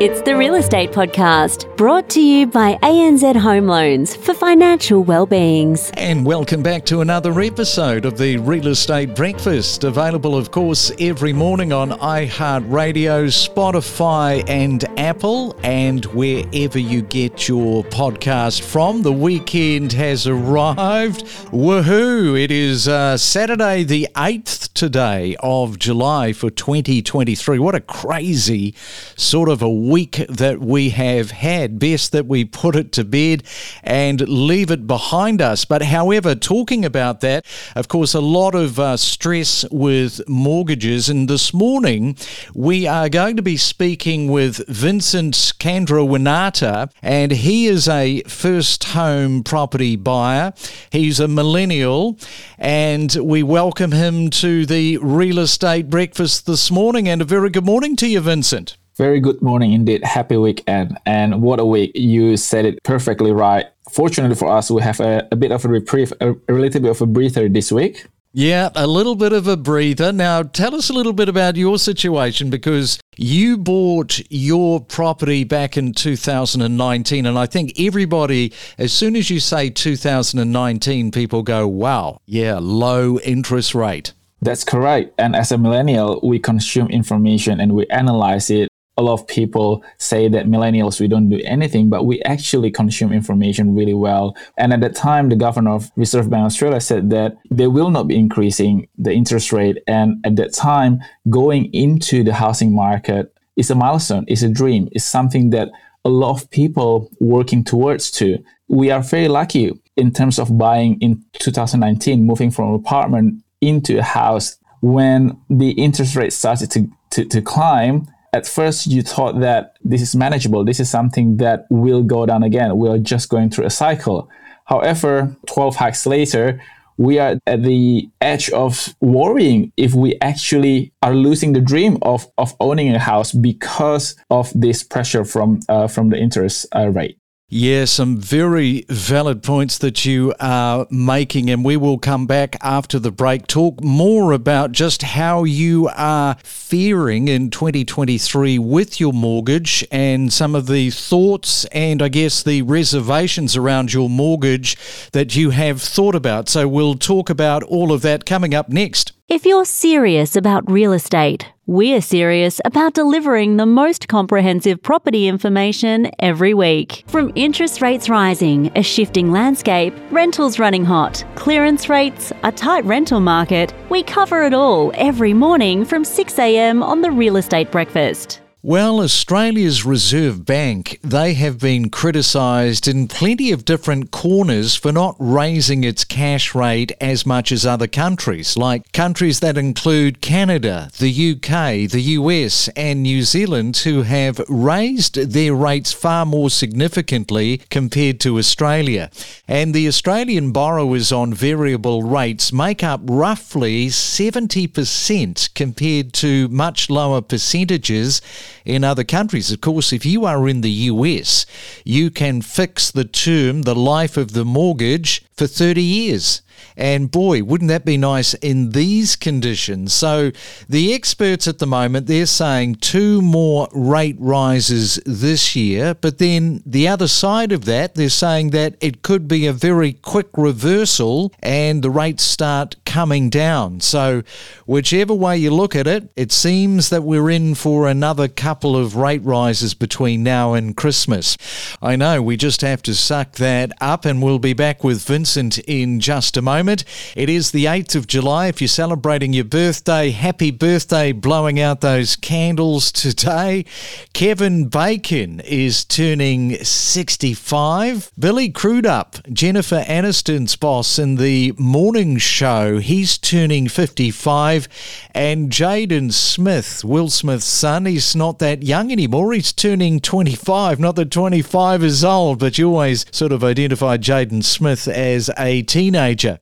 It's the Real Estate Podcast, brought to you by ANZ Home Loans for financial well-beings. And welcome back to another episode of the Real Estate Breakfast, available, of course, every morning on iHeartRadio, Spotify, and Apple, and wherever you get your podcast from. The weekend has arrived. Woohoo! It is uh, Saturday, the 8th today of July for 2023. What a crazy sort of a week that we have had. Best that we put it to bed and leave it behind us. But however, talking about that, of course, a lot of uh, stress with mortgages. And this morning, we are going to be speaking with Vincent Candrawinata, and he is a first home property buyer. He's a millennial, and we welcome him to the real estate breakfast this morning. And a very good morning to you, Vincent. Very good morning indeed. Happy weekend. And what a week. You said it perfectly right. Fortunately for us, we have a, a bit of a reprieve, a, a little bit of a breather this week. Yeah, a little bit of a breather. Now, tell us a little bit about your situation because you bought your property back in 2019. And I think everybody, as soon as you say 2019, people go, wow, yeah, low interest rate. That's correct. And as a millennial, we consume information and we analyze it a lot of people say that millennials we don't do anything but we actually consume information really well. And at that time the governor of reserve bank australia said that they will not be increasing the interest rate. And at that time going into the housing market is a milestone is a dream is something that a lot of people working towards to. We are very lucky in terms of buying in 2019 moving from an apartment into a house. When the interest rate started to, to, to climb at first you thought that this is manageable. This is something that will go down again. We are just going through a cycle. However, 12 hikes later, we are at the edge of worrying if we actually are losing the dream of, of owning a house because of this pressure from uh, from the interest uh, rate. Yeah, some very valid points that you are making, and we will come back after the break. Talk more about just how you are faring in 2023 with your mortgage and some of the thoughts and I guess the reservations around your mortgage that you have thought about. So we'll talk about all of that coming up next. If you're serious about real estate, we're serious about delivering the most comprehensive property information every week. From interest rates rising, a shifting landscape, rentals running hot, clearance rates, a tight rental market, we cover it all every morning from 6am on the Real Estate Breakfast. Well, Australia's Reserve Bank, they have been criticised in plenty of different corners for not raising its cash rate as much as other countries, like countries that include Canada, the UK, the US, and New Zealand, who have raised their rates far more significantly compared to Australia. And the Australian borrowers on variable rates make up roughly 70% compared to much lower percentages in other countries. Of course, if you are in the US, you can fix the term, the life of the mortgage, for 30 years. And boy, wouldn't that be nice in these conditions? So the experts at the moment, they're saying two more rate rises this year. But then the other side of that, they're saying that it could be a very quick reversal and the rates start coming down. So whichever way you look at it, it seems that we're in for another couple of rate rises between now and Christmas. I know we just have to suck that up and we'll be back with Vincent in just a moment. It is the 8th of July. If you're celebrating your birthday, happy birthday, blowing out those candles today. Kevin Bacon is turning 65. Billy Crudup, Jennifer Aniston's boss in the morning show, he's turning 55. And Jaden Smith, Will Smith's son, he's not that young anymore. He's turning 25. Not that 25 is old, but you always sort of identify Jaden Smith as a teenager.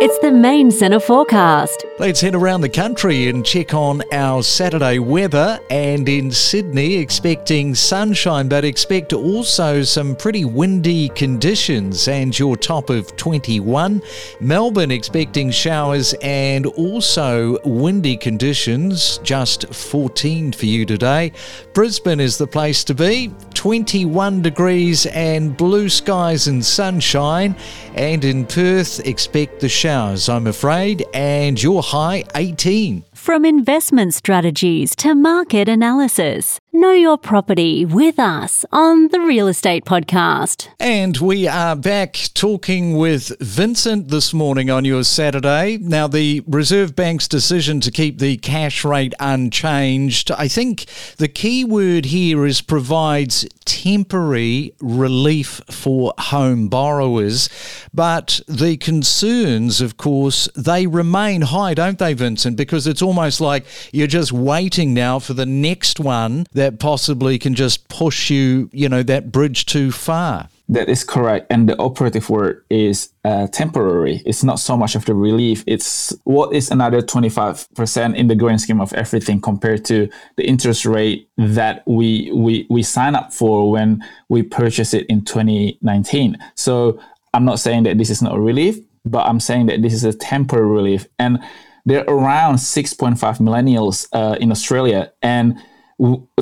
It's the main centre forecast. Let's head around the country and check on our Saturday weather. And in Sydney, expecting sunshine, but expect also some pretty windy conditions and your top of 21. Melbourne expecting showers and also windy conditions, just 14 for you today. Brisbane is the place to be, 21 degrees and blue skies and sunshine. And in Perth, expect the showers, I'm afraid, and your high 18. From investment strategies to market analysis, know your property with us on the Real Estate Podcast. And we are back talking with Vincent this morning on your Saturday. Now, the Reserve Bank's decision to keep the cash rate unchanged, I think the key word here is provides temporary relief for home borrowers. But the concerns, of course, they remain high, don't they, Vincent? Because it's almost like you're just waiting now for the next one that possibly can just push you, you know, that bridge too far. That is correct. And the operative word is uh, temporary. It's not so much of the relief. It's what is another 25% in the grand scheme of everything compared to the interest rate that we, we, we sign up for when we purchase it in 2019. So I'm not saying that this is not a relief, but I'm saying that this is a temporary relief. And there are around 6.5 millennials uh, in Australia. And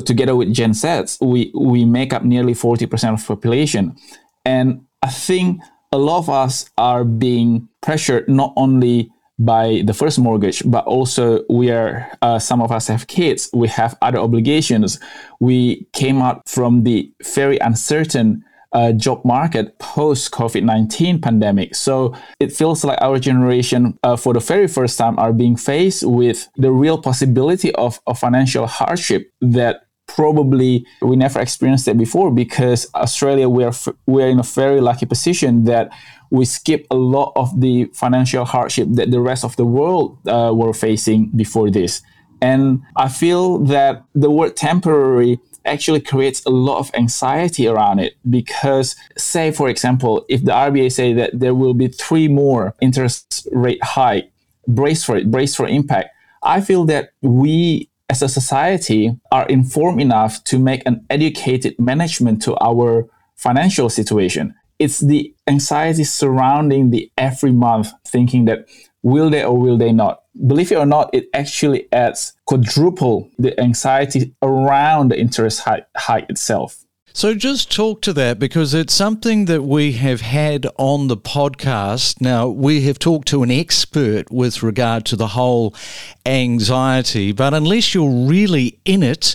together with Gen we, we make up nearly 40% of population. And I think a lot of us are being pressured not only by the first mortgage, but also we are, uh, some of us have kids, we have other obligations. We came out from the very uncertain uh, job market post COVID 19 pandemic. So it feels like our generation, uh, for the very first time, are being faced with the real possibility of, of financial hardship that probably we never experienced it before because Australia we are f- we are in a very lucky position that we skip a lot of the financial hardship that the rest of the world uh, were facing before this. And I feel that the word temporary actually creates a lot of anxiety around it because say for example if the RBA say that there will be three more interest rate hike brace for it brace for impact I feel that we as a society are informed enough to make an educated management to our financial situation. It's the anxiety surrounding the every month thinking that will they or will they not believe it or not, it actually adds quadruple the anxiety around the interest hike, itself. So, just talk to that because it's something that we have had on the podcast. Now, we have talked to an expert with regard to the whole anxiety, but unless you're really in it,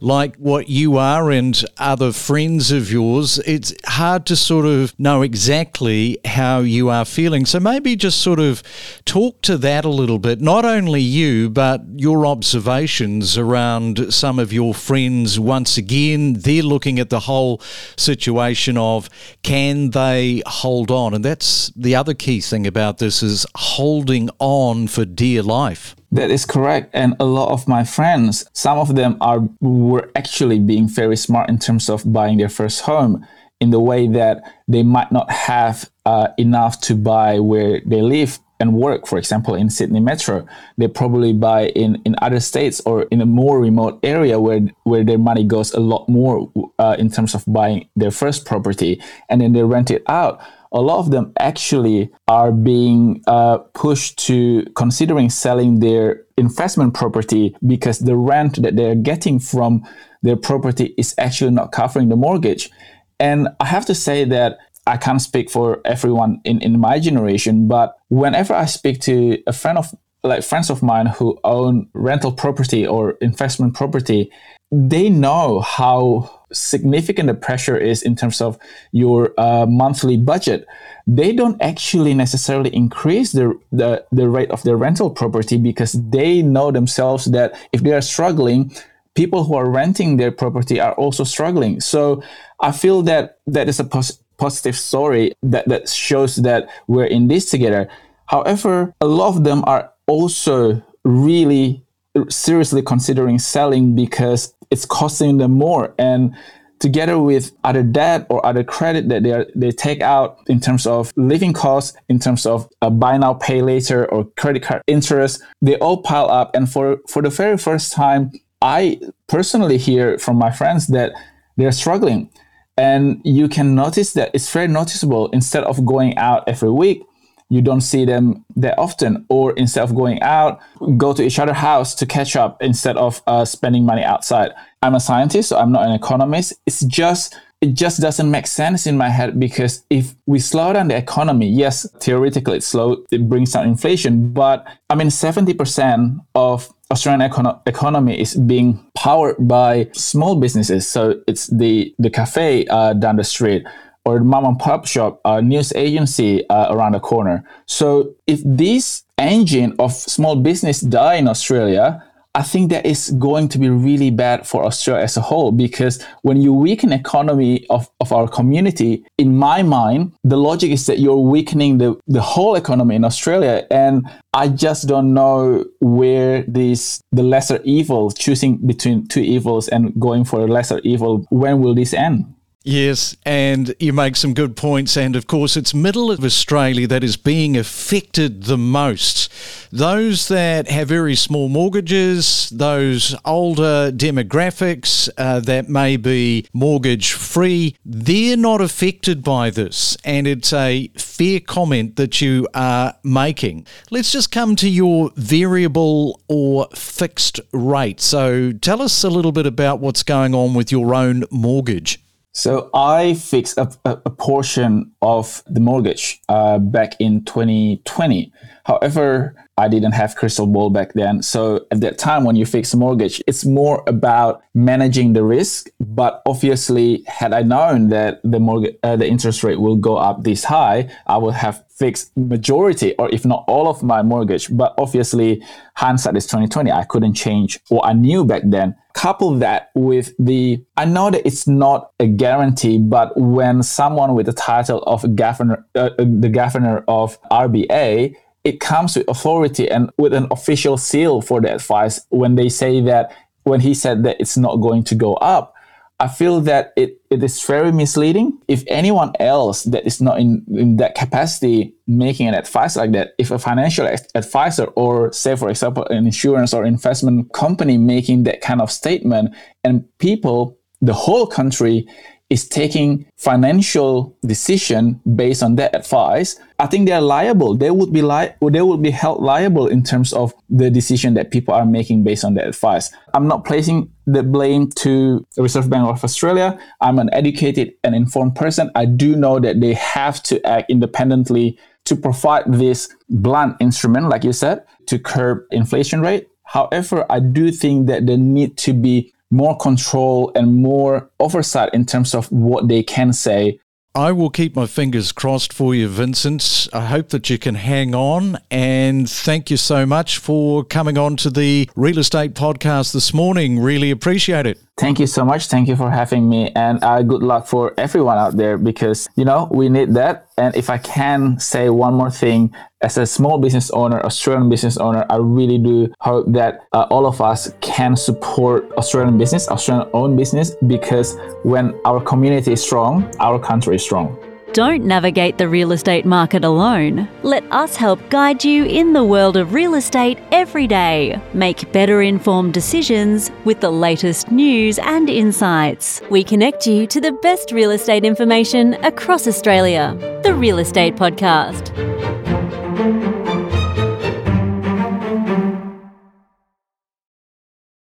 like what you are and other friends of yours, it's hard to sort of know exactly how you are feeling. So maybe just sort of talk to that a little bit, not only you, but your observations around some of your friends. Once again, they're looking at the whole situation of can they hold on? And that's the other key thing about this is holding on for dear life. That is correct. And a lot of my friends, some of them are were actually being very smart in terms of buying their first home in the way that they might not have uh, enough to buy where they live and work. For example, in Sydney Metro, they probably buy in, in other states or in a more remote area where where their money goes a lot more uh, in terms of buying their first property, and then they rent it out a lot of them actually are being uh, pushed to considering selling their investment property because the rent that they're getting from their property is actually not covering the mortgage. And I have to say that I can't speak for everyone in, in my generation, but whenever I speak to a friend of like friends of mine who own rental property or investment property, they know how significant the pressure is in terms of your uh, monthly budget, they don't actually necessarily increase the, the, the rate of their rental property because they know themselves that if they are struggling, people who are renting their property are also struggling. So I feel that that is a pos- positive story that, that shows that we're in this together. However, a lot of them are also really seriously considering selling because it's costing them more. And together with other debt or other credit that they are, they take out in terms of living costs, in terms of a buy now pay later or credit card interest, they all pile up. And for for the very first time, I personally hear from my friends that they're struggling. And you can notice that it's very noticeable. Instead of going out every week, you don't see them that often. Or instead of going out, go to each other's house to catch up instead of uh, spending money outside. I'm a scientist, so I'm not an economist. It's just it just doesn't make sense in my head because if we slow down the economy, yes, theoretically it's slow, it brings down inflation, but I mean, 70% of Australian econo- economy is being powered by small businesses. So it's the, the cafe uh, down the street or mom and pop shop, uh, news agency uh, around the corner. So if this engine of small business die in Australia, I think that is going to be really bad for Australia as a whole because when you weaken economy of, of our community, in my mind, the logic is that you're weakening the, the whole economy in Australia. And I just don't know where this the lesser evil, choosing between two evils and going for a lesser evil, when will this end? Yes, and you make some good points. And of course, it's middle of Australia that is being affected the most. Those that have very small mortgages, those older demographics uh, that may be mortgage free, they're not affected by this. And it's a fair comment that you are making. Let's just come to your variable or fixed rate. So tell us a little bit about what's going on with your own mortgage. So I fixed a, a, portion of the mortgage uh, back in 2020. However, I didn't have crystal ball back then. So at that time, when you fix a mortgage, it's more about managing the risk. But obviously, had I known that the mortgage, uh, the interest rate will go up this high, I would have fixed majority or if not all of my mortgage. But obviously, hindsight is 2020. I couldn't change what I knew back then. Couple that with the, I know that it's not a guarantee, but when someone with the title of governor, uh, uh the governor of RBA it comes with authority and with an official seal for the advice when they say that when he said that it's not going to go up. I feel that it, it is very misleading. If anyone else that is not in, in that capacity making an advice like that if a financial advisor or say for example an insurance or investment company making that kind of statement and people the whole country is taking financial decision based on that advice, I think they're liable. They would be li- they would be held liable in terms of the decision that people are making based on that advice. I'm not placing the blame to the Reserve Bank of Australia. I'm an educated and informed person. I do know that they have to act independently to provide this blunt instrument, like you said, to curb inflation rate. However, I do think that there need to be more control and more oversight in terms of what they can say. I will keep my fingers crossed for you, Vincent. I hope that you can hang on. And thank you so much for coming on to the Real Estate Podcast this morning. Really appreciate it. Thank you so much. Thank you for having me. And uh, good luck for everyone out there because, you know, we need that. And if I can say one more thing, as a small business owner, Australian business owner, I really do hope that uh, all of us can support Australian business, Australian owned business, because when our community is strong, our country is strong. Don't navigate the real estate market alone. Let us help guide you in the world of real estate every day. Make better informed decisions with the latest news and insights. We connect you to the best real estate information across Australia. The Real Estate Podcast.